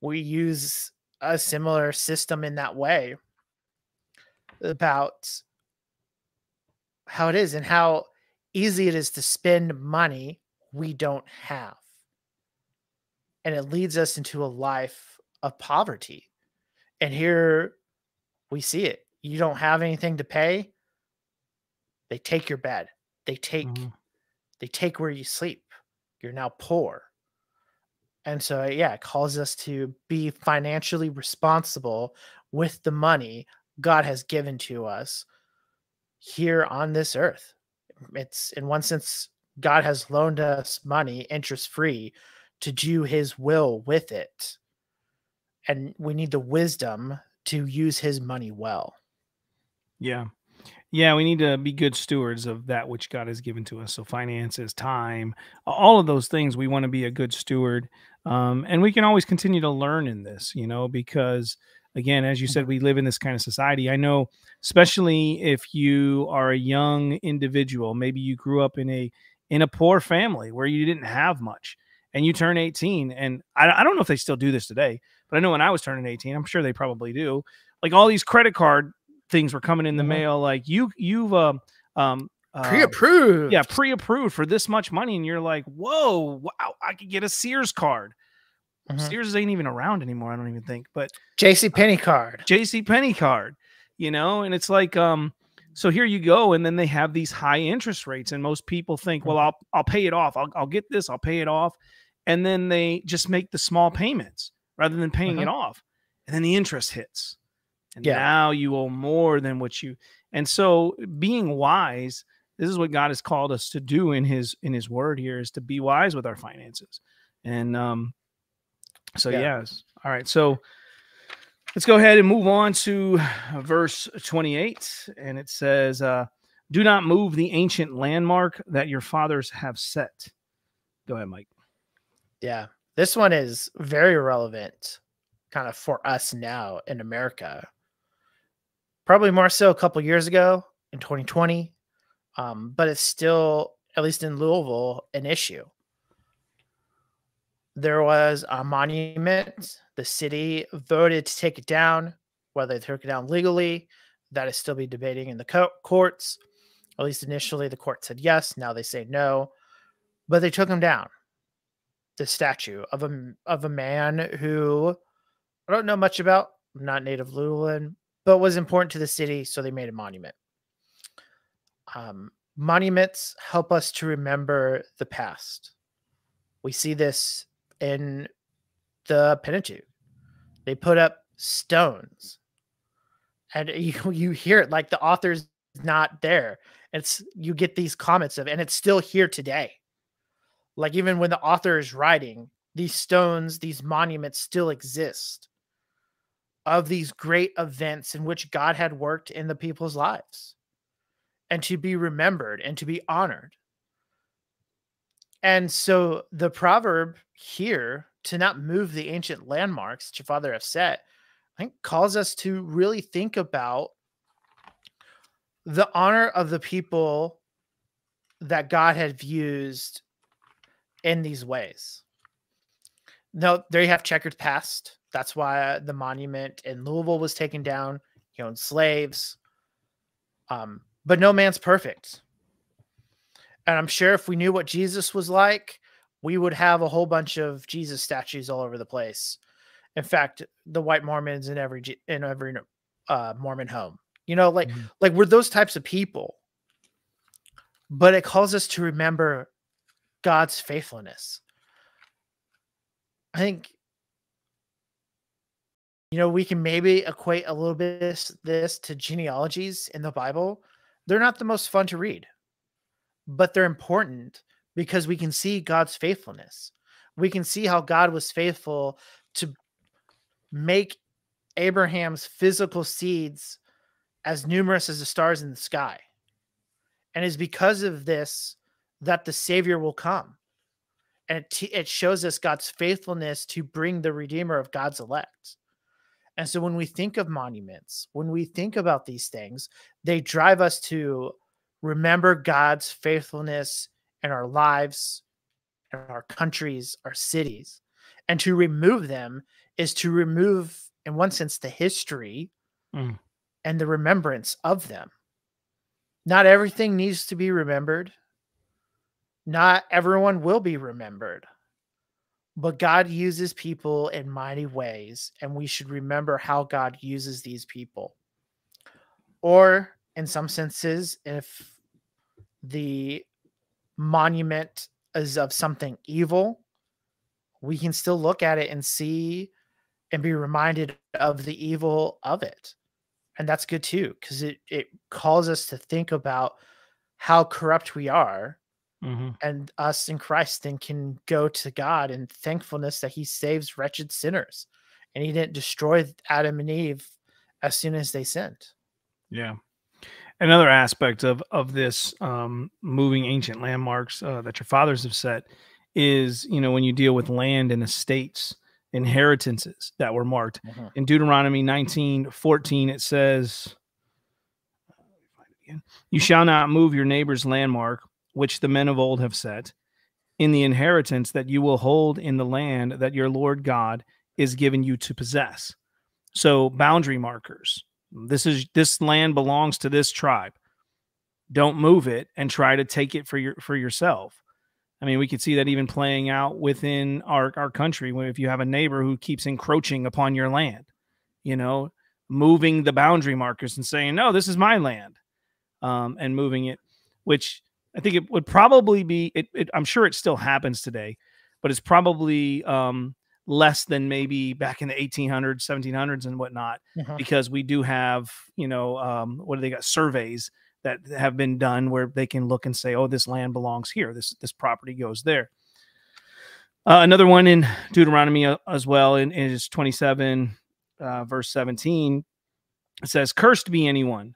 we use a similar system in that way about how it is and how easy it is to spend money we don't have. And it leads us into a life of poverty. And here we see it. You don't have anything to pay. They take your bed. They take mm-hmm. they take where you sleep. You're now poor. And so yeah, it calls us to be financially responsible with the money God has given to us here on this earth. It's in one sense, God has loaned us money interest free to do his will with it. And we need the wisdom to use his money well. Yeah. Yeah, we need to be good stewards of that which God has given to us. So finances, time, all of those things, we want to be a good steward. Um, and we can always continue to learn in this, you know, because again as you said we live in this kind of society i know especially if you are a young individual maybe you grew up in a in a poor family where you didn't have much and you turn 18 and I, I don't know if they still do this today but i know when i was turning 18 i'm sure they probably do like all these credit card things were coming in the Mhm. mail like you you've uh, um uh, Pre-approved. yeah pre-approved for this much money and you're like whoa wow i could get a sears card Mhm. sears ain't even around anymore i don't even think but JC Penney card. JC Penney card, you know, and it's like um so here you go and then they have these high interest rates and most people think, well, Mhm. I'll I'll pay it off. I'll I'll get this, I'll pay it off. And then they just make the small payments rather than paying it off. And then the interest hits. And Yeah. now you owe more than what you and so being wise, this is what God has called us to do in his in his word here is to be wise with our finances. And um so Yeah. yes. All right. So let's go ahead and move on to uh, verse 28 and it says uh do not move the ancient landmark that your fathers have set go ahead mike Yeah. This one is very relevant kind of for us now in America. Probably more so a couple years ago in 2020. Um, but it's still, at least in Louisville, an issue. There was a monument. The city voted to take it down. Whether they took it down legally, that is still be debating in the co- courts. At least initially, the court said yes. Now they say no. But they took him down the statue of a of a man who I don't know much about, I'm not native Louisville, but was important to the city, so they made a monument. Um, monuments help us to remember the past. We see this in the Pentateuch. They put up stones, and you you hear it like the author's not there. It's you get these comments of, and it's still here today like even when the author is writing these stones these monuments still exist of these great events in which god had worked in the people's lives and to be remembered and to be honored and so the proverb here to not move the ancient landmarks that your father have set i think calls us to really think about the honor of the people that god had used in these ways. No, there you have checkered past. That's why the monument in Louisville was taken down. He owned slaves. Um, but no man's perfect. And I'm sure if we knew what Jesus was like, we would have a whole bunch of Jesus statues all over the place. In fact, the white Mormons in every in every uh, Mormon home. You know, like Mhm. like we're those types of people. But it calls us to remember God's faithfulness. I think you know we can maybe equate a little bit this, this to genealogies in the Bible. They're not the most fun to read, but they're important because we can see God's faithfulness. We can see how God was faithful to make Abraham's physical seeds as numerous as the stars in the sky. And it's because of this that the Savior will come. And it, it shows us God's faithfulness to bring the Redeemer of God's elect. And so when we think of monuments, when we think about these things, they drive us to remember God's faithfulness in our lives, in our countries, our cities. And to remove them is to remove, in one sense, the history Mm. and the remembrance of them. Not everything needs to be remembered not everyone will be remembered. But God uses people in mighty ways, and we should remember how God uses these people. Or, in some senses, if the monument is of something evil, we can still look at it and see and be reminded of the evil of it. And that's good too, because it, it calls us to think about how corrupt we are Mhm. and us in Christ then can go to God in thankfulness that He saves wretched sinners, and He didn't destroy Adam and Eve as soon as they sinned. Yeah. Another aspect of of this um, moving ancient landmarks uh, that your fathers have set is, you know, when you deal with land and estates, inheritances that were marked in Deuteronomy 19 14, it says, You shall not move your neighbor's landmark, which the men of old have set, in the inheritance that you will hold in the land that your Lord God is giving you to possess. So boundary markers. This is this land belongs to this tribe. Don't move it and try to take it for your for yourself. I mean, we could see that even playing out within our, our country. If you have a neighbor who keeps encroaching upon your land, you know, moving the boundary markers and saying, no, this is my land, um, and moving it, which I think it would probably be, it, it, I'm sure it still happens today, but it's probably um, less than maybe back in the 1800s, 1700s, and whatnot, Mhm. because we do have, you know, um, what do they got? Surveys that have been done where they can look and say, oh, this land belongs here. This this property goes there. Uh, another one in Deuteronomy uh, as well in is 27 uh, verse 17. It says, "Cursed be anyone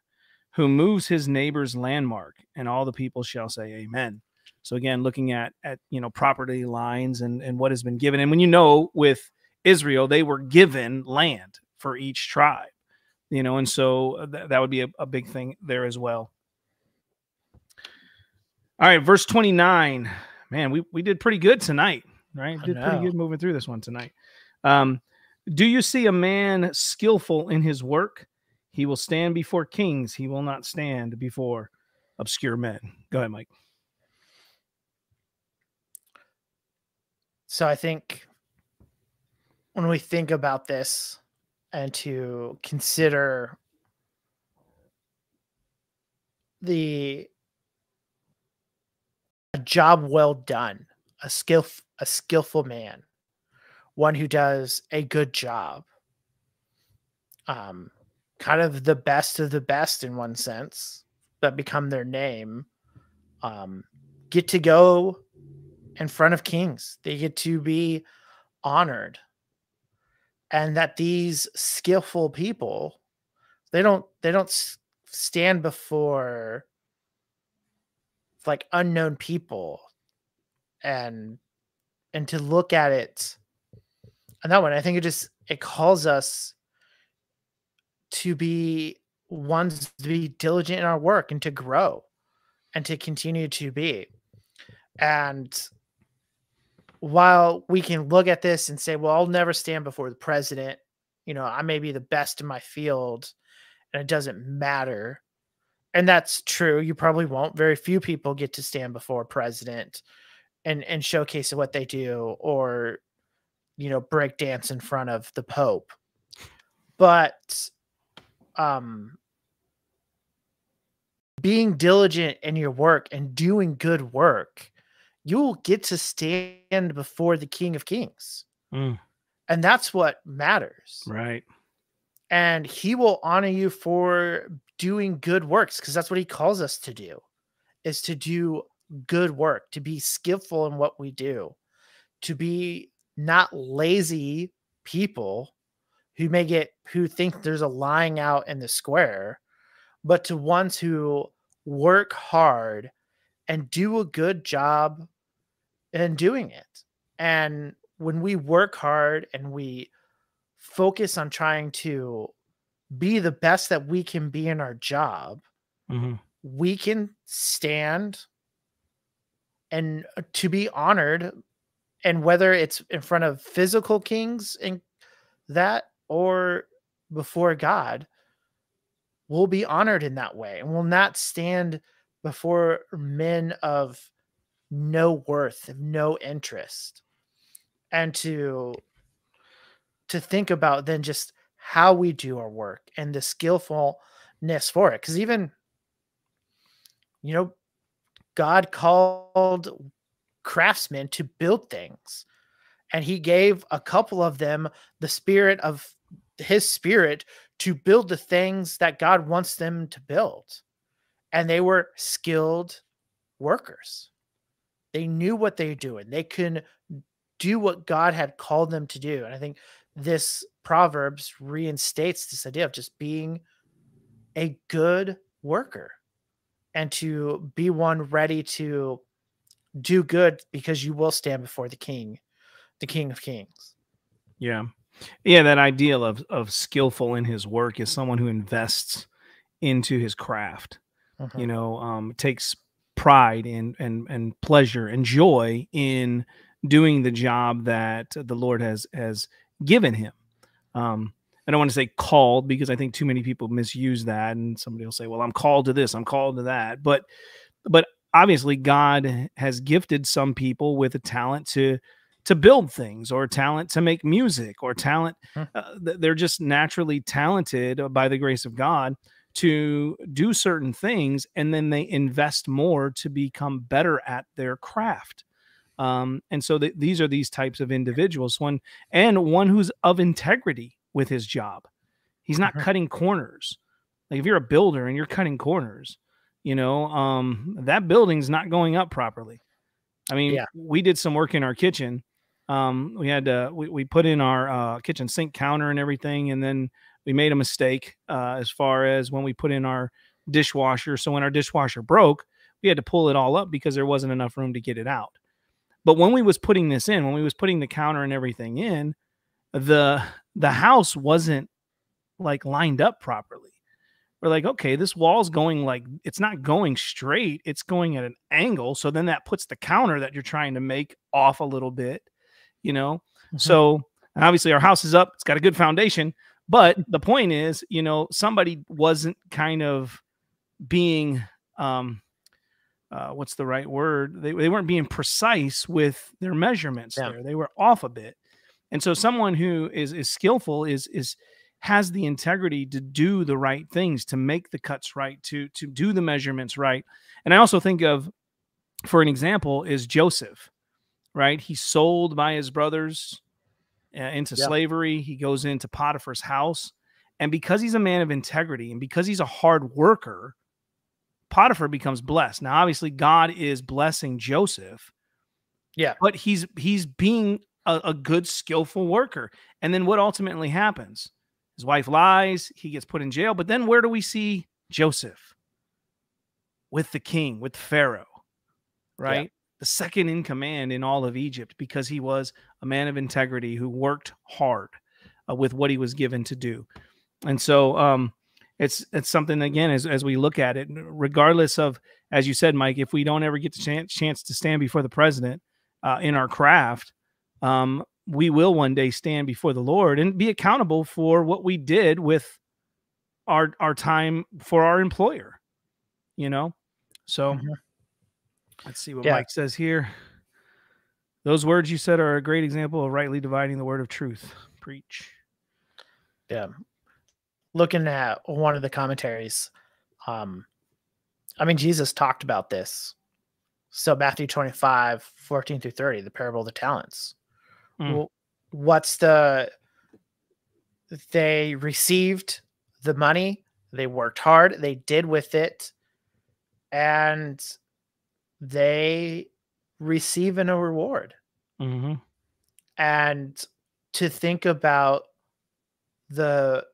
who moves his neighbor's landmark, and all the people shall say, Amen." So again, looking at at you know property lines and and what has been given, and when you know with Israel, they were given land for each tribe, you know, and so th- that would be a, a big thing there as well. All right, verse 29. Man, we, we did pretty good tonight, right? Did pretty good moving through this one tonight. Um, do you see a man skillful in his work? He will stand before kings. He will not stand before obscure men. Go ahead, Mike. So I think when we think about this and to consider the a job well done, a skill a skillful man, one who does a good job. Um kind of the best of the best in one sense that become their name um get to go in front of kings. They get to be honored. And that these skillful people, they don't they don't stand before like unknown people and and to look at it and that one i think it just it calls us to be ones to be diligent in our work and to grow and to continue to be and while we can look at this and say, well, I'll never stand before the president, you know, I may be the best in my field and it doesn't matter. And that's true. You probably won't. Very few people get to stand before a president and, and showcase what they do or, you know, break dance in front of the Pope. But um being diligent in your work and doing good work you will get to stand before the King of Kings. Mm. And that's what matters. Right. And he will honor you for doing good works because that's what he calls us to do is to do good work, to be skillful in what we do, to be not lazy people who may get who think there's a lying out in the square, but to ones who work hard and do a good job in doing it. And when we work hard and we focus on trying to be the best that we can be in our job, Mhm. we can stand and uh, to be honored and whether it's in front of physical kings and that or before God we'll be honored in that way and will not stand before men of no worth of no interest. And to to think about then just how we do our work and the skillfulness for it. Because even you know god called craftsmen to build things and he gave a couple of them the spirit of his spirit to build the things that god wants them to build. And they were skilled workers. They knew what they were doing. They can do what god had called them to do. And i think this proverbs reinstates this idea of just being a good worker and to be one ready to do good because you will stand before the king the king of kings Yeah. Yeah, that ideal of of skillful in his work is someone who invests into his craft. Mhm. You know, um takes pride and and and pleasure and joy in doing the job that the Lord has has given him. Um, I don't want to say called because I think too many people misuse that, and somebody will say, "Well, I'm called to this, I'm called to that," but but obviously God has gifted some people with a talent to to build things or talent to make music or talent uh, they're just naturally talented by the grace of God to do certain things and then they invest more to become better at their craft. Um, and so th- these are these types of individuals one and one who's of integrity with his job. He's not Mhm. cutting corners. Like if you're a builder and you're cutting corners you know um, that building's not going up properly. I mean Yeah. we did some work in our kitchen um, we had uh, we, we put in our uh, kitchen sink counter and everything and then we made a mistake uh, as far as when we put in our dishwasher. So when our dishwasher broke we had to pull it all up because there wasn't enough room to get it out. But when we was putting this in when we was putting the counter and everything in the the house wasn't like lined up properly. We're like okay this wall's going like it's not going straight it's going at an angle. So then that puts the counter that you're trying to make off a little bit you know? Mhm. so obviously our house is up it's got a good foundation but the point is you know somebody wasn't kind of being um uh, what's the right word? They, they weren't being precise with their measurements Yeah. there they were off a bit. And so someone who is is skillful is is has the integrity to do the right things to make the cuts right to to do the measurements right. And i also think of for an example is joseph right? He's sold by his brothers uh, into Yeah. slavery. He goes into potiphar's house. And because he's a man of integrity and because he's a hard worker potiphar becomes blessed. Now obviously god is blessing joseph Yeah. but he's he's being a, a good skillful worker. And then what ultimately happens? His wife lies. He gets put in jail. But then where do we see joseph? With the king with pharaoh right the second in command in all of egypt because he was a man of integrity who worked hard uh, with what he was given to do and so um it's it's something again as, as we look at it regardless of as you said mike if we don't ever get the chance, chance to stand before the president uh, in our craft um, we will one day stand before the lord and be accountable for what we did with our our time for our employer you know so Mhm. Let's see what Yeah. mike says here. Those words you said are a great example of rightly dividing the word of truth. Preach. Yeah. Looking at one of the commentaries um i mean jesus talked about this. So matthew 25 14 through 30 the parable of the talents. Mm. Wh- what's the they received the money they worked hard they did with it and they receive a reward mm-hmm. and to think about the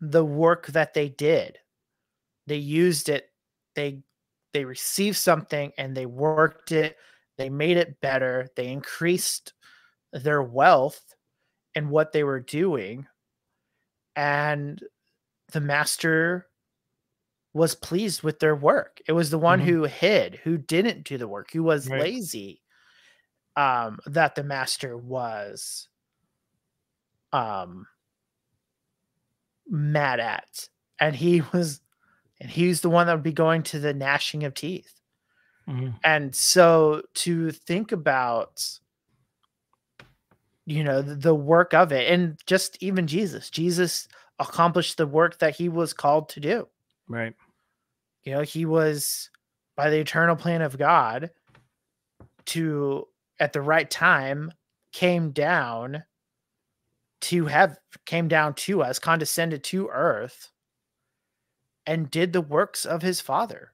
the work that they did they used it they they received something and they worked it they made it better they increased their wealth and what they were doing and the master was pleased with their work it was the one Mhm. who hid who didn't do the work who was Right. lazy um that the master was um mad at and he was and he's the one that would be going to the gnashing of teeth Mhm. and so to think about you know the, the work of it and just even jesus jesus accomplished the work that he was called to do right you know he was by the eternal plan of god to at the right time came down to have came down to us condescended to earth and did the works of his father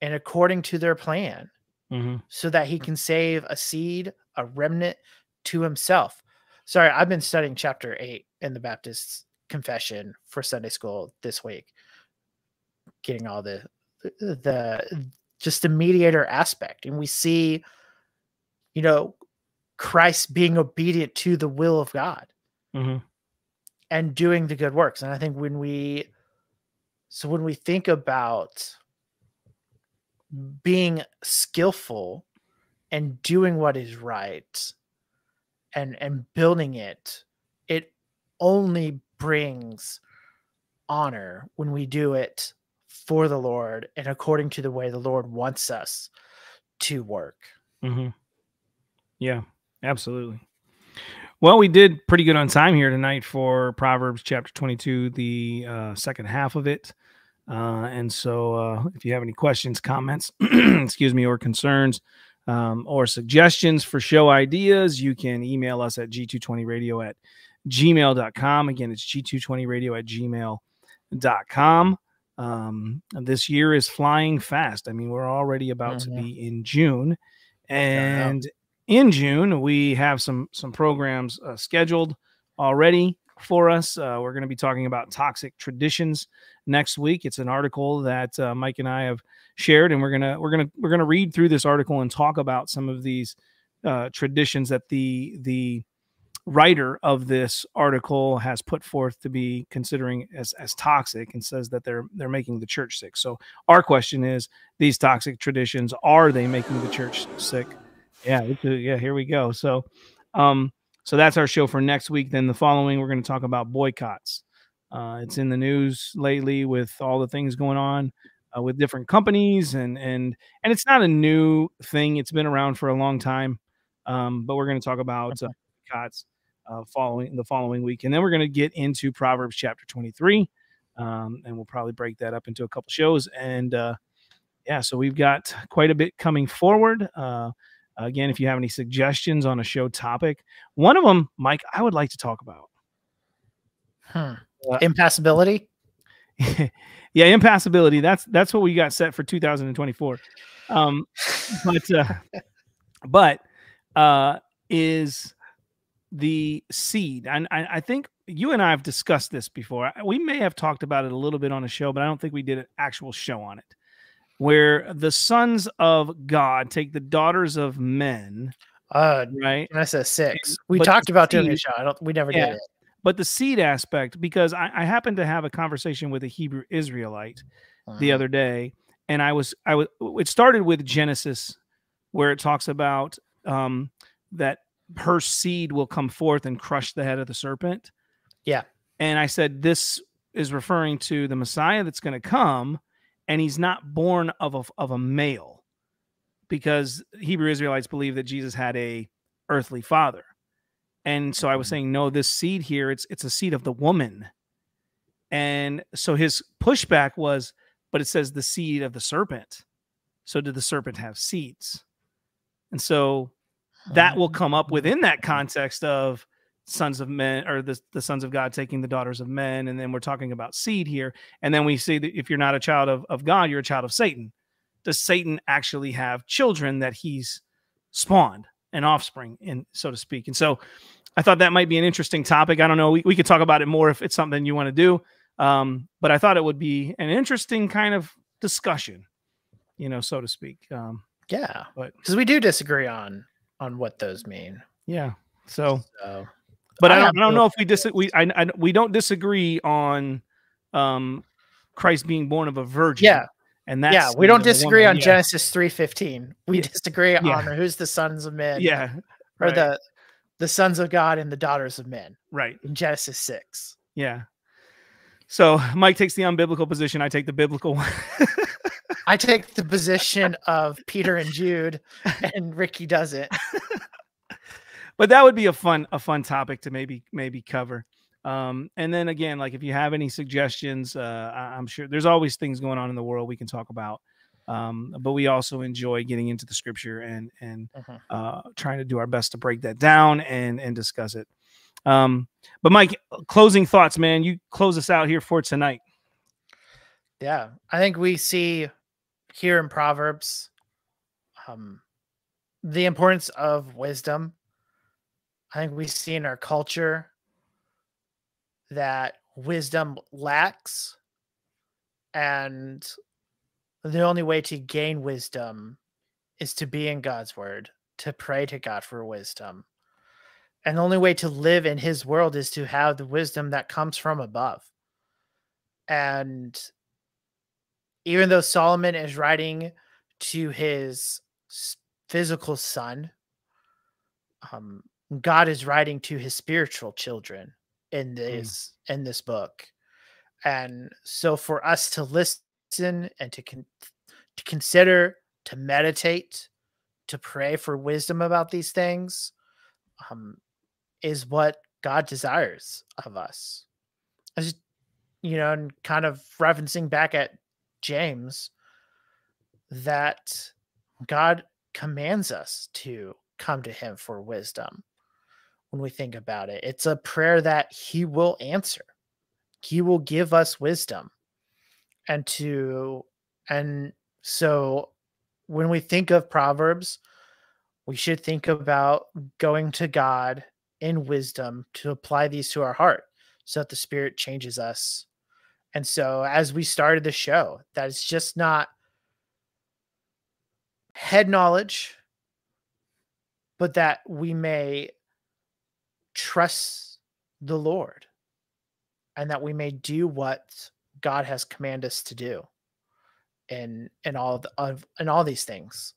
and according to their plan mm-hmm. so that he can save a seed a remnant to himself sorry i've been studying chapter 8 in the baptist confession for sunday school this week getting all the the just the mediator aspect and we see you know christ being obedient to the will of god Mm-hmm. and doing the good works and i think when we so when we think about being skillful and doing what is right and and building it it only brings honor when we do it for the lord and according to the way the lord wants us to work Mm-hmm. Yeah, absolutely. Well, we did pretty good on time here tonight for Proverbs chapter 22, the uh, second half of it. Uh, and so, uh, if you have any questions, comments, excuse me, or concerns, um, or suggestions for show ideas, you can email us at g220radio at gmail.com. Again, it's g220radio at gmail.com. Um, this year is flying fast. I mean, we're already about to be in June, Yeah. and in June we have some some programs uh, scheduled already for us. Uh, we're going to be talking about toxic traditions next week. It's an article that uh, Mike and I have shared, and we're gonna we're gonna we're gonna read through this article and talk about some of these uh, traditions that the the writer of this article has put forth to be considering as, as toxic and says that they're they're making the church sick. So our question is these toxic traditions are they making the church sick? Yeah, a- yeah, here we go. So um so that's our show for next week. Then the following we're going to talk about boycotts. Uh, it's in the news lately with all the things going on uh, with different companies and and and it's not a new thing. It's been around for a long time. Um, but we're going to talk about uh, boycotts uh, following the following week, and then we're going to get into Proverbs chapter 23, um, and we'll probably break that up into a couple shows. And uh, yeah, so we've got quite a bit coming forward. Uh, again, if you have any suggestions on a show topic, one of them, Mike, I would like to talk about. Hmm. Uh, Impassibility. yeah, impassibility. That's that's what we got set for 2024. Um, but uh, but uh, is the seed? And I, I think you and I have discussed this before. We may have talked about it a little bit on a show, but I don't think we did an actual show on it. Where the sons of God take the daughters of men, Uh, right? Genesis six. And- We talked about doing a show. I don't. We never Yeah. did it. But the seed aspect, because I, I happened to have a conversation with a Hebrew Israelite the Mhm. other day and i was i was it started with genesis where it talks about um that her seed will come forth and crush the head of the serpent Yeah. and i said this is referring to the messiah that's going to come and he's not born of a, of a male because hebrew israelites believe that jesus had a earthly father and so i was Mhm. saying no this seed here it's it's a seed of the woman and so his pushback was but it says the seed of the serpent. So did the serpent have seeds? And so that will come up within that context of sons of men or the, the sons of God taking the daughters of men. And then we're talking about seed here. And then we see that if you're not a child of, of God, you're a child of Satan. Does Satan actually have children that he's spawned, an offspring, and so to speak? And so I thought that might be an interesting topic. I don't know. We, we could talk about it more if it's something you want to do. Um, but I thought it would be an interesting kind of discussion, you know, so to speak. Um, Yeah, But- because we do disagree on on what those mean. yeah. So, So but I, I don't, I don't know if we dis we I, I we don't disagree on um Christ being born of a virgin. Yeah. and that's yeah, we don't disagree woman. on yeah. Genesis three fifteen. We Yeah. disagree Yeah. on who's the sons of men. Yeah, or right, the the sons of God and the daughters of men right. in Genesis six. Yeah. So Mike takes the unbiblical position. I take the biblical one. I take the position of Peter and Jude, and Ricky doesn't. but that would be a fun a fun topic to maybe maybe cover um and then again like if you have any suggestions uh i'm sure there's always things going on in the world we can talk about um but we also enjoy getting into the scripture and and Mhm. uh trying to do our best to break that down and and discuss it um but mike closing thoughts man you close us out here for tonight Yeah, I think we see here in Proverbs um, the importance of wisdom. I think we see in our culture that wisdom lacks, and the only way to gain wisdom is to be in God's word, to pray to God for wisdom. And the only way to live in his world is to have the wisdom that comes from above. And even though Solomon is writing to his physical son, um, God is writing to his spiritual children in hmm. this mm. in this book. And so for us to listen and to con- to consider, to meditate, to pray for wisdom about these things um, is what God desires of us. As you know, and kind of referencing back at James, that God commands us to come to Him for wisdom when we think about it. It's a prayer that He will answer, He will give us wisdom. And to, and so when we think of Proverbs, we should think about going to God in wisdom to apply these to our heart so that the Spirit changes us. And so, as we started the show, that it's just not head knowledge, but that we may trust the Lord and that we may do what God has commanded us to do in in all the, of in all these things.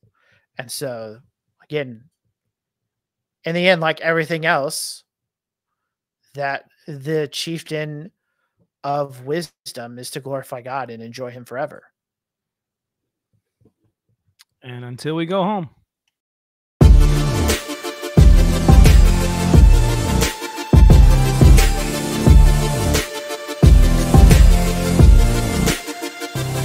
And so again, in the end, like everything else, that the chieftain of wisdom is to glorify God and enjoy him forever. And until we go home.